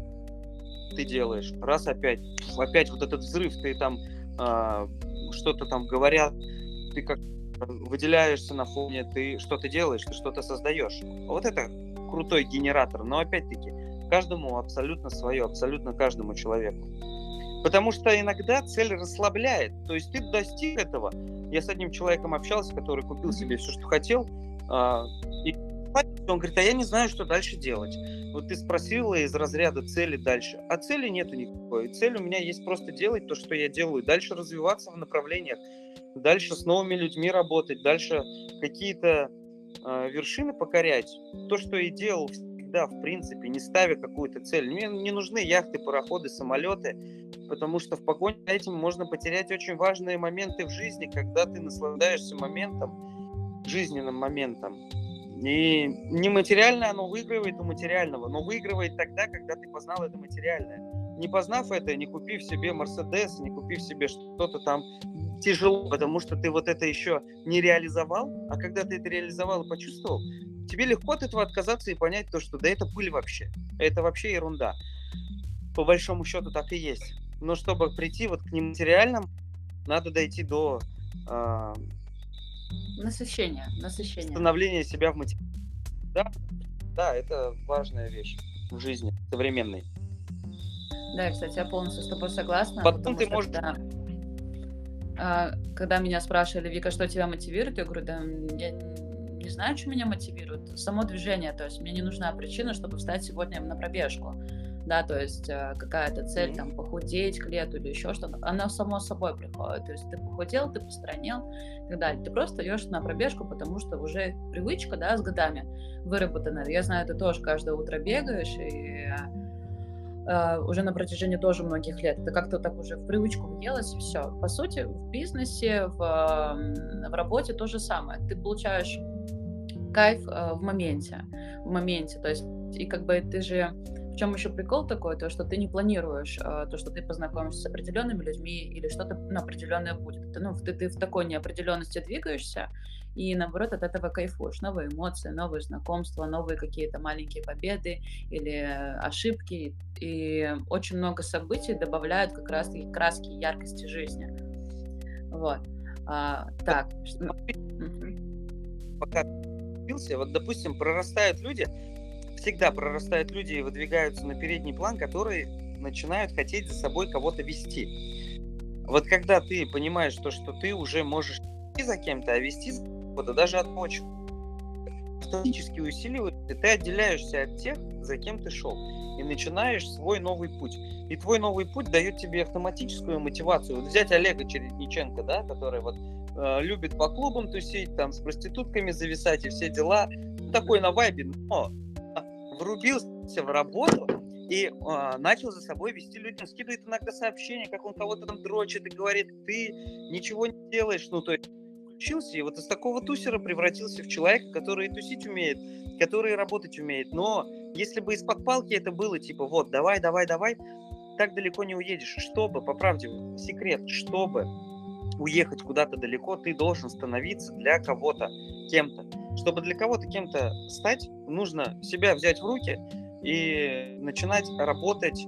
Ты делаешь. Раз опять, опять вот этот взрыв, ты там что-то там говорят, ты как выделяешься на фоне, ты что-то делаешь, ты что-то создаешь. Вот это крутой генератор. Но опять-таки, каждому абсолютно свое, абсолютно каждому человеку. Потому что иногда цель расслабляет. То есть ты достиг этого. Я с одним человеком общался, который купил себе все, что хотел, а, и он говорит, а я не знаю, что дальше делать. Вот ты спросила из разряда цели дальше. А цели нету никакой. Цель у меня есть просто делать то, что я делаю. Дальше развиваться в направлениях. Дальше с новыми людьми работать. Дальше какие-то э, вершины покорять. То, что я делал всегда, в принципе, не ставя какую-то цель. Мне не нужны яхты, пароходы, самолеты, потому что в погоне за этим можно потерять очень важные моменты в жизни, когда ты наслаждаешься моментом, жизненным моментом. И нематериальное оно выигрывает у материального, но выигрывает тогда, когда ты познал это материальное. Не познав это, не купив себе Мерседес, не купив себе что-то там тяжело, потому что ты вот это еще не реализовал, а когда ты это реализовал и почувствовал, тебе легко от этого отказаться и понять то, что да это пыль вообще, это вообще ерунда. По большому счету так и есть. Но чтобы прийти вот к нематериальным, надо дойти до э, Насыщение, насыщение. Становление себя в материале. Да, да, это важная вещь в жизни современной. Да, кстати, я полностью с тобой согласна. Потом ты можешь... Когда, а, когда меня спрашивали, Вика, что тебя мотивирует, я говорю, да, я не знаю, что меня мотивирует. Само движение, то есть мне не нужна причина, чтобы встать сегодня на пробежку да, то есть э, какая-то цель там похудеть к лету или еще что-то, она само собой приходит, то есть ты похудел, ты постранел и так далее, ты просто идешь на пробежку, потому что уже привычка, да, с годами выработана, я знаю, ты тоже каждое утро бегаешь и Uh, уже на протяжении тоже многих лет. Это как-то так уже в привычку въелось, и все. По сути, в бизнесе, в, в работе то же самое. Ты получаешь кайф uh, в моменте. В моменте. То есть и как бы ты же в чем еще прикол такой, то, что ты не планируешь, э, то, что ты познакомишься с определенными людьми или что-то ну, определенное будет. Ты, ну, ты, ты в такой неопределенности двигаешься, и наоборот от этого кайфуешь. Новые эмоции, новые знакомства, новые какие-то маленькие победы или ошибки. И очень много событий добавляют как раз-таки краски и яркости жизни. Вот. А, так. Пока вот, допустим, прорастают люди, всегда прорастают люди и выдвигаются на передний план, которые начинают хотеть за собой кого-то вести. Вот когда ты понимаешь то, что ты уже можешь идти за кем-то, а вести кого-то даже от ночи, автоматически усиливается, ты отделяешься от тех, за кем ты шел, и начинаешь свой новый путь. И твой новый путь дает тебе автоматическую мотивацию. Вот взять Олега Чередниченко, да, который вот э, любит по клубам тусить, там с проститутками зависать и все дела, такой на вайбе, но врубился в работу и э, начал за собой вести людям, скидывает иногда сообщения, как он кого-то там дрочит и говорит, ты ничего не делаешь, ну то есть включился, и вот из такого тусера превратился в человека, который тусить умеет, который работать умеет. Но если бы из-под палки это было, типа, вот, давай, давай, давай, так далеко не уедешь. Чтобы, по правде, секрет, чтобы уехать куда-то далеко, ты должен становиться для кого-то кем-то. Чтобы для кого-то кем-то стать, нужно себя взять в руки и начинать работать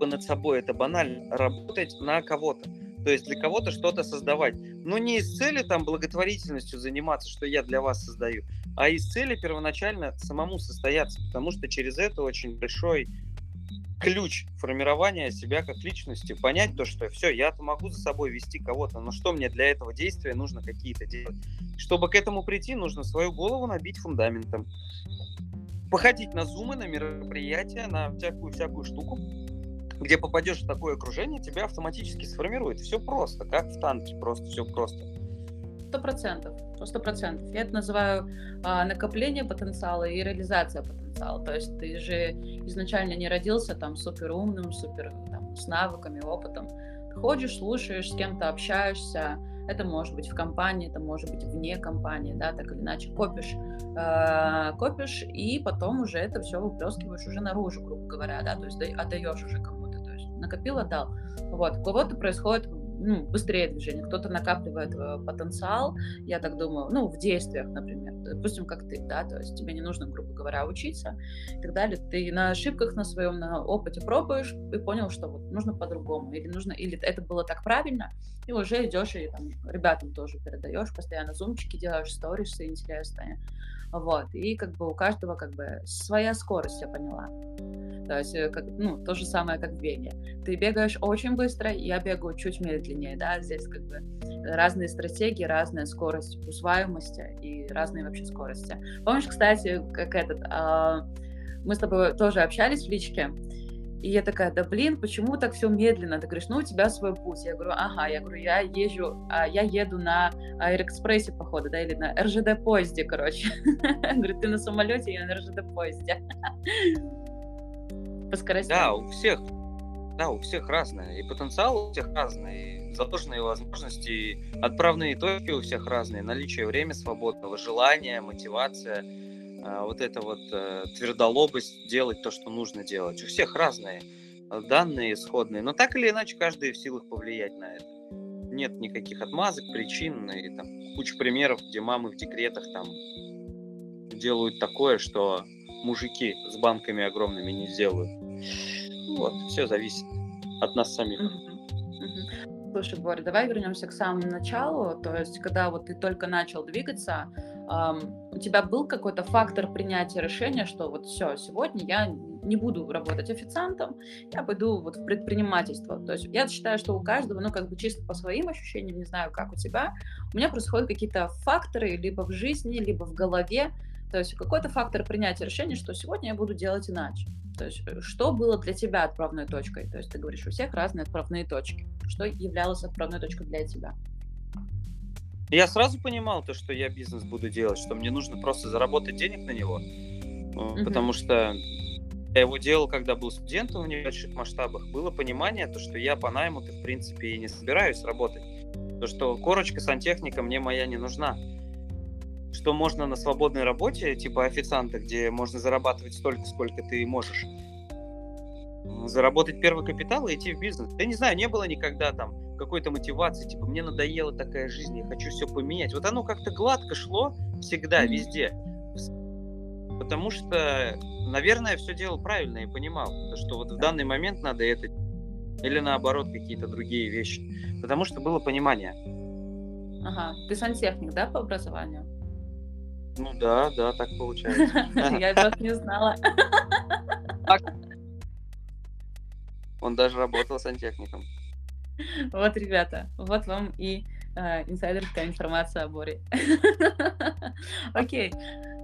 над собой. Это банально. Работать на кого-то. То есть для кого-то что-то создавать. Но не из цели там благотворительностью заниматься, что я для вас создаю, а из цели первоначально самому состояться. Потому что через это очень большой ключ формирования себя как личности, понять то, что все, я могу за собой вести кого-то, но что мне для этого действия нужно какие-то делать. Чтобы к этому прийти, нужно свою голову набить фундаментом. Походить на зумы, на мероприятия, на всякую-всякую штуку, где попадешь в такое окружение, тебя автоматически сформирует. Все просто, как в танке, просто все просто. Сто процентов, сто процентов. Я это называю а, накопление потенциала и реализация потенциала. То есть ты же изначально не родился там супер умным, супер там, с навыками, опытом. Ходишь, слушаешь, с кем-то общаешься. Это может быть в компании, это может быть вне компании, да, так или иначе копишь, э, копишь и потом уже это все выплескиваешь уже наружу, грубо говоря, да, то есть отдаешь уже кому-то, то есть накопил, отдал. Вот, у кого-то происходит ну, быстрее движение, кто-то накапливает э, потенциал, я так думаю, ну, в действиях, например, допустим, как ты, да, то есть тебе не нужно, грубо говоря, учиться и так далее, ты на ошибках на своем, на опыте пробуешь и понял, что вот нужно по-другому, или нужно, или это было так правильно, и уже идешь и там ребятам тоже передаешь, постоянно зумчики делаешь, сторисы интересные, вот, и как бы у каждого как бы своя скорость, я поняла. То есть, э, как, ну, то же самое, как в беге. Ты бегаешь очень быстро, я бегаю чуть медленнее, да, здесь как бы разные стратегии, разная скорость усваиваемости и разные вообще скорости. Помнишь, кстати, как этот, э, мы с тобой тоже общались в личке, и я такая, да блин, почему так все медленно? Ты говоришь, ну у тебя свой путь. Я говорю, ага, я говорю, я езжу, а, я еду на Аэроэкспрессе, походу, да, или на РЖД поезде, короче. Говорю, ты на самолете, я на РЖД поезде. По скорости. Да, у всех, да, у всех разное. И потенциал у всех разный, и заложенные возможности, и отправные точки у всех разные, наличие времени свободного, желание, мотивация а, вот эта вот э, твердолобость делать то, что нужно делать. У всех разные э, данные исходные, но так или иначе каждый в силах повлиять на это. Нет никаких отмазок, причин и там куча примеров, где мамы в декретах там делают такое, что мужики с банками огромными не сделают. Вот, все зависит от нас самих. Слушай, Боря, давай вернемся к самому началу. То есть, когда вот ты только начал двигаться, у тебя был какой-то фактор принятия решения, что вот все, сегодня я не буду работать официантом, я пойду вот в предпринимательство. То есть я считаю, что у каждого, ну как бы чисто по своим ощущениям, не знаю, как у тебя, у меня происходят какие-то факторы либо в жизни, либо в голове, то есть какой-то фактор принятия решения, что сегодня я буду делать иначе. То есть э, что было для тебя отправной точкой? То есть ты говоришь, у всех разные отправные точки. Что являлось отправной точкой для тебя? Я сразу понимал то, что я бизнес буду делать, что мне нужно просто заработать денег на него, mm-hmm. потому что я его делал, когда был студентом в небольших масштабах, было понимание, то, что я по найму-то, в принципе, и не собираюсь работать. То, что корочка сантехника мне моя не нужна. Что можно на свободной работе, типа официанта, где можно зарабатывать столько, сколько ты можешь, заработать первый капитал и идти в бизнес. Я не знаю, не было никогда там какой-то мотивации, типа, мне надоела такая жизнь, я хочу все поменять. Вот оно как-то гладко шло всегда, везде. Потому что, наверное, все делал правильно и понимал, что вот в данный момент надо это или наоборот какие-то другие вещи. Потому что было понимание. Ага. Ты сантехник, да, по образованию? Ну да, да, так получается. Я просто не знала. Он даже работал сантехником. Вот, ребята, вот вам и э, инсайдерская информация о Боре. Окей.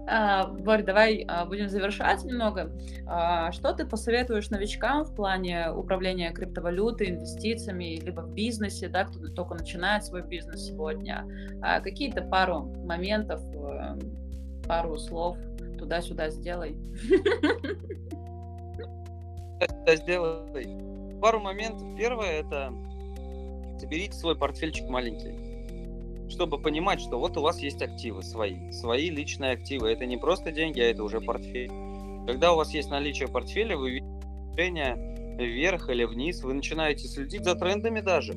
А, Борь, давай а, будем завершать немного. А, что ты посоветуешь новичкам в плане управления криптовалютой, инвестициями, либо в бизнесе, да, кто только начинает свой бизнес сегодня? Какие-то пару моментов, э, пару слов туда-сюда сделай. Туда сделай. Пару моментов. Первое это соберите свой портфельчик маленький чтобы понимать, что вот у вас есть активы свои, свои личные активы. Это не просто деньги, а это уже портфель. Когда у вас есть наличие портфеля, вы видите вверх или вниз, вы начинаете следить за трендами даже,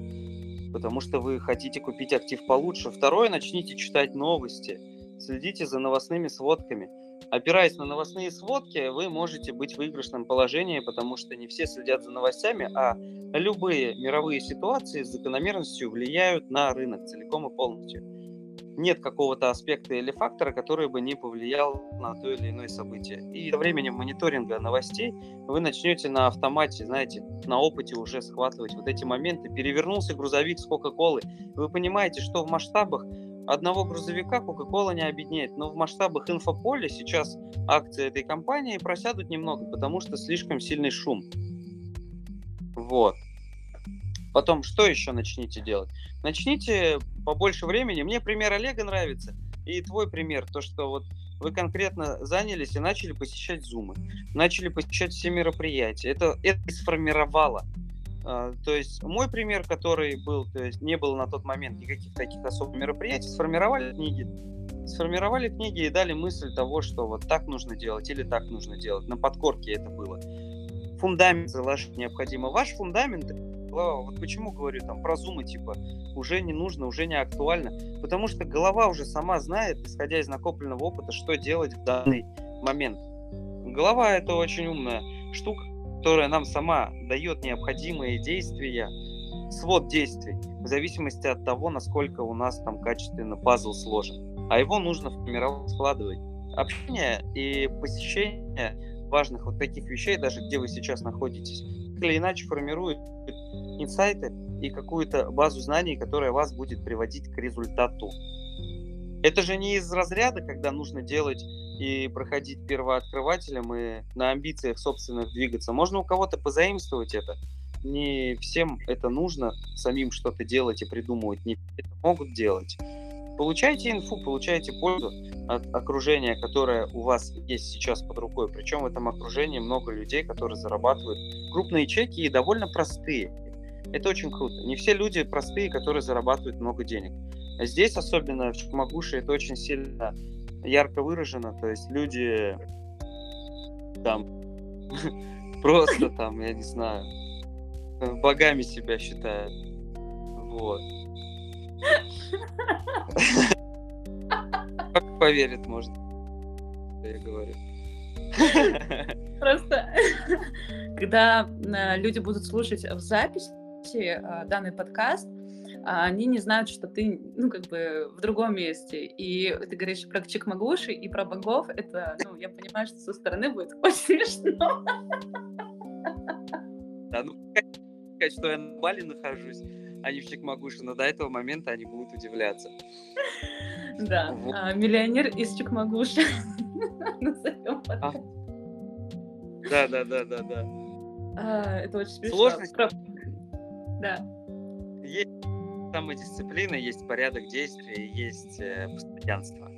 потому что вы хотите купить актив получше. Второе, начните читать новости, следите за новостными сводками. Опираясь на новостные сводки, вы можете быть в выигрышном положении, потому что не все следят за новостями, а любые мировые ситуации с закономерностью влияют на рынок целиком и полностью. Нет какого-то аспекта или фактора, который бы не повлиял на то или иное событие. И со временем мониторинга новостей вы начнете на автомате, знаете, на опыте уже схватывать вот эти моменты. Перевернулся грузовик с Кока-Колы. Вы понимаете, что в масштабах одного грузовика Coca-Cola не объединяет, но в масштабах инфополя сейчас акции этой компании просядут немного, потому что слишком сильный шум. Вот. Потом, что еще начните делать? Начните побольше времени. Мне пример Олега нравится. И твой пример, то, что вот вы конкретно занялись и начали посещать зумы, начали посещать все мероприятия. Это, это сформировало то есть мой пример, который был, то есть не было на тот момент никаких таких особых мероприятий, сформировали книги. Сформировали книги и дали мысль того, что вот так нужно делать или так нужно делать. На подкорке это было. Фундамент заложить необходимо. Ваш фундамент, вот почему говорю там про зумы, типа, уже не нужно, уже не актуально. Потому что голова уже сама знает, исходя из накопленного опыта, что делать в данный момент. Голова это очень умная штука, которая нам сама дает необходимые действия, свод действий, в зависимости от того, насколько у нас там качественно пазл сложен. А его нужно формировать, складывать. Общение и посещение важных вот таких вещей, даже где вы сейчас находитесь, так или иначе формирует инсайты и какую-то базу знаний, которая вас будет приводить к результату. Это же не из разряда, когда нужно делать и проходить первооткрывателем и на амбициях собственных двигаться. Можно у кого-то позаимствовать это. Не всем это нужно, самим что-то делать и придумывать. Не это могут делать. Получайте инфу, получайте пользу от окружения, которое у вас есть сейчас под рукой. Причем в этом окружении много людей, которые зарабатывают крупные чеки и довольно простые. Это очень круто. Не все люди простые, которые зарабатывают много денег. Здесь, особенно в Чукмагуше, это очень сильно ярко выражено, то есть люди там просто там, я не знаю, богами себя считают. Вот. Как поверит, может, я говорю. Просто, когда э, люди будут слушать в записи э, данный подкаст, они не знают, что ты, ну, как бы в другом месте. И ты говоришь про Чикмагуши и про богов, это, ну, я понимаю, что со стороны будет очень смешно. Да, ну, сказать, что я на Бали нахожусь, а не в Чикмагуше, но до этого момента они будут удивляться. Да, вот. а, миллионер из Чикмагуши. Назовем а. Да, да, да, да, да. А, это очень смешно. Сложность. Да. Самодисциплина, есть порядок действий, есть э, постоянство,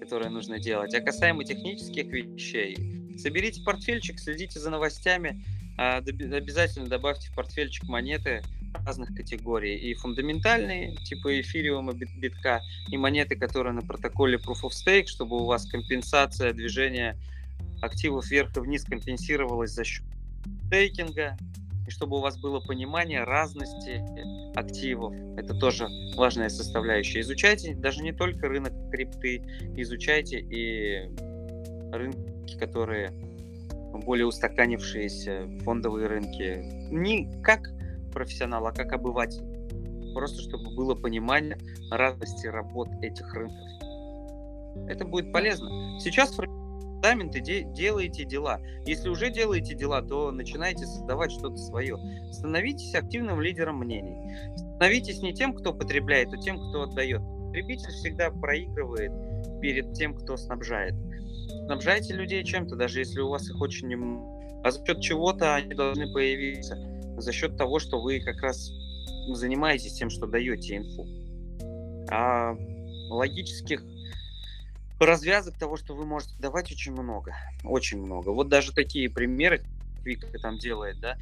которое нужно делать. А касаемо технических вещей, соберите портфельчик, следите за новостями, а, обязательно добавьте в портфельчик монеты, разных категорий. И фундаментальные, типа эфириума, битка, и монеты, которые на протоколе Proof of Stake, чтобы у вас компенсация движения активов вверх и вниз компенсировалась за счет стейкинга, и чтобы у вас было понимание разности активов. Это тоже важная составляющая. Изучайте даже не только рынок крипты, изучайте и рынки, которые более устаканившиеся, фондовые рынки. Не как профессионал, а как обыватель. Просто чтобы было понимание разности работ этих рынков. Это будет полезно. Сейчас фундаменты де- делаете дела. Если уже делаете дела, то начинайте создавать что-то свое. Становитесь активным лидером мнений. Становитесь не тем, кто потребляет, а тем, кто отдает. Потребитель всегда проигрывает перед тем, кто снабжает. Снабжайте людей чем-то, даже если у вас их очень немного. А за счет чего-то они должны появиться. За счет того, что вы как раз занимаетесь тем, что даете инфу. А логических развязок того, что вы можете давать, очень много. Очень много. Вот даже такие примеры, Вика там делает, да,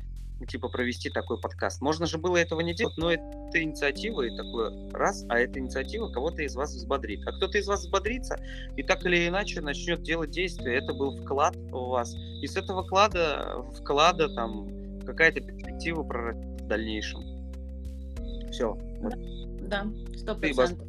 типа провести такой подкаст. Можно же было этого не делать, но это инициатива и такой раз, а эта инициатива кого-то из вас взбодрит. А кто-то из вас взбодрится и так или иначе начнет делать действия. Это был вклад у вас. И с этого вклада, вклада там какая-то перспектива прорастет в дальнейшем. Все. Да, сто процентов.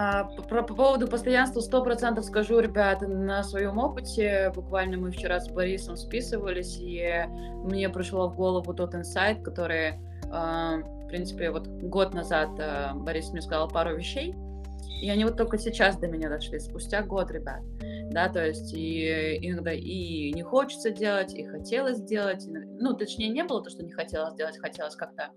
А, по, по поводу постоянства сто процентов скажу, ребята, на своем опыте. Буквально мы вчера с Борисом списывались, и мне пришло в голову тот инсайт, который, э, в принципе, вот год назад э, Борис мне сказал пару вещей, и они вот только сейчас до меня дошли, спустя год, ребят. Да, то есть и иногда и не хочется делать, и хотелось делать. Ну, точнее, не было то, что не хотелось делать, хотелось как-то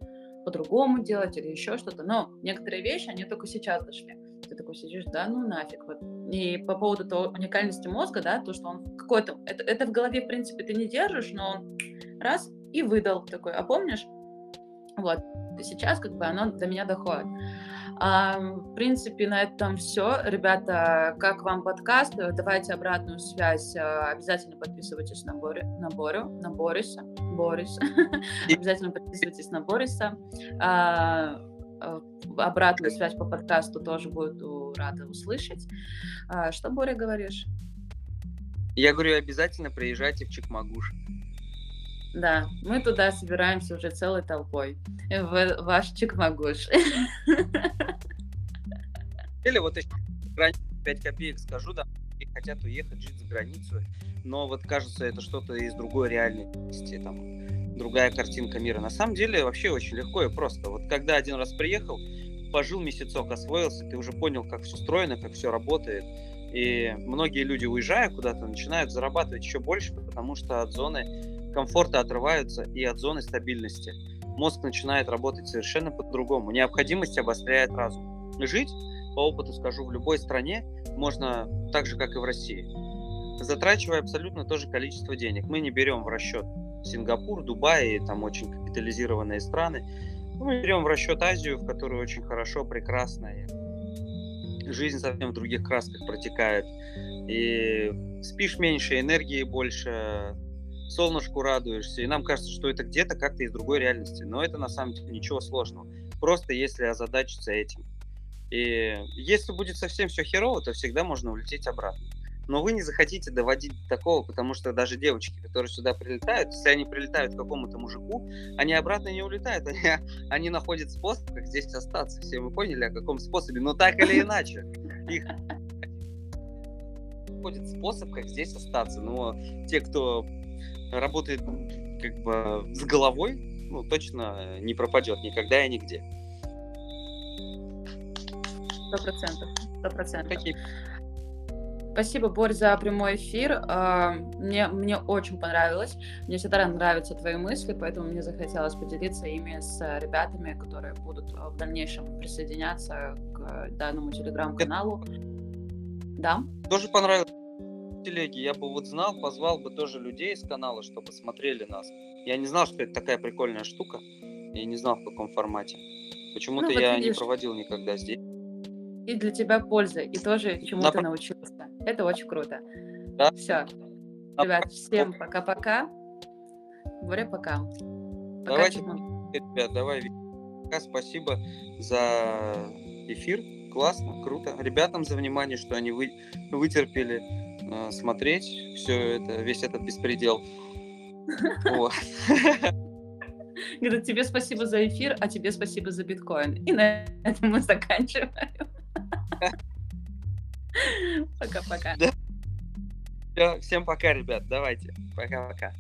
по-другому делать или еще что-то. Но некоторые вещи, они только сейчас дошли ты такой сидишь, да, ну нафиг. Вот. И по поводу того, уникальности мозга, да, то, что он какой-то, это, это в голове, в принципе, ты не держишь, но он раз и выдал такой, а помнишь? Вот, и сейчас как бы оно до меня доходит. А, в принципе, на этом все. Ребята, как вам подкаст? Давайте обратную связь. А, обязательно подписывайтесь на, Бори, на Борю, на Бориса. Борис. Обязательно подписывайтесь на Бориса. Э, обратную связь по подкасту тоже буду рада услышать. А, что, Боря, говоришь? Я говорю, обязательно приезжайте в Чикмагуш. Да, мы туда собираемся уже целой толпой. В ваш Чикмагуш. Или вот еще 5 копеек скажу, да, и хотят уехать жить за границу, но вот кажется, это что-то из другой реальности, там, другая картинка мира. На самом деле вообще очень легко и просто. Вот когда один раз приехал, пожил месяцок, освоился, ты уже понял, как все устроено, как все работает. И многие люди, уезжая куда-то, начинают зарабатывать еще больше, потому что от зоны комфорта отрываются и от зоны стабильности. Мозг начинает работать совершенно по-другому. Необходимость обостряет разум. Жить, по опыту скажу, в любой стране можно так же, как и в России, затрачивая абсолютно то же количество денег. Мы не берем в расчет Сингапур, Дубай, там очень капитализированные страны. Ну, мы берем в расчет Азию, в которой очень хорошо, прекрасно. И жизнь совсем в других красках протекает. И спишь меньше, энергии больше, солнышку радуешься. И нам кажется, что это где-то как-то из другой реальности. Но это на самом деле ничего сложного. Просто если озадачиться этим. И если будет совсем все херово, то всегда можно улететь обратно но вы не захотите доводить до такого, потому что даже девочки, которые сюда прилетают, если они прилетают к какому-то мужику, они обратно не улетают, они, они находят способ, как здесь остаться. Все мы поняли, о каком способе, но так или иначе. Их находит способ, как здесь остаться. Но те, кто работает как бы с головой, ну, точно не пропадет никогда и нигде. Сто процентов. Сто процентов. Спасибо, Борь, за прямой эфир. А, мне, мне очень понравилось. Мне всегда нравятся твои мысли, поэтому мне захотелось поделиться ими с ребятами, которые будут в дальнейшем присоединяться к данному телеграм-каналу. Да? Тоже понравилось телеги. Я бы вот знал, позвал бы тоже людей из канала, чтобы смотрели нас. Я не знал, что это такая прикольная штука. Я не знал, в каком формате. Почему-то ну, вот я видишь. не проводил никогда здесь. И для тебя польза, и тоже чему-то На... научился. Это очень круто. Да? Все. Ребят, всем пока-пока. Боря, пока. Давайте, ребят, давай. Спасибо за эфир. Классно, круто. Ребятам за внимание, что они вы, вытерпели э, смотреть все это, весь этот беспредел. Говорит, тебе спасибо за эфир, а тебе спасибо за биткоин. И на этом мы заканчиваем. Пока-пока. Всем пока, ребят. Давайте. Пока-пока.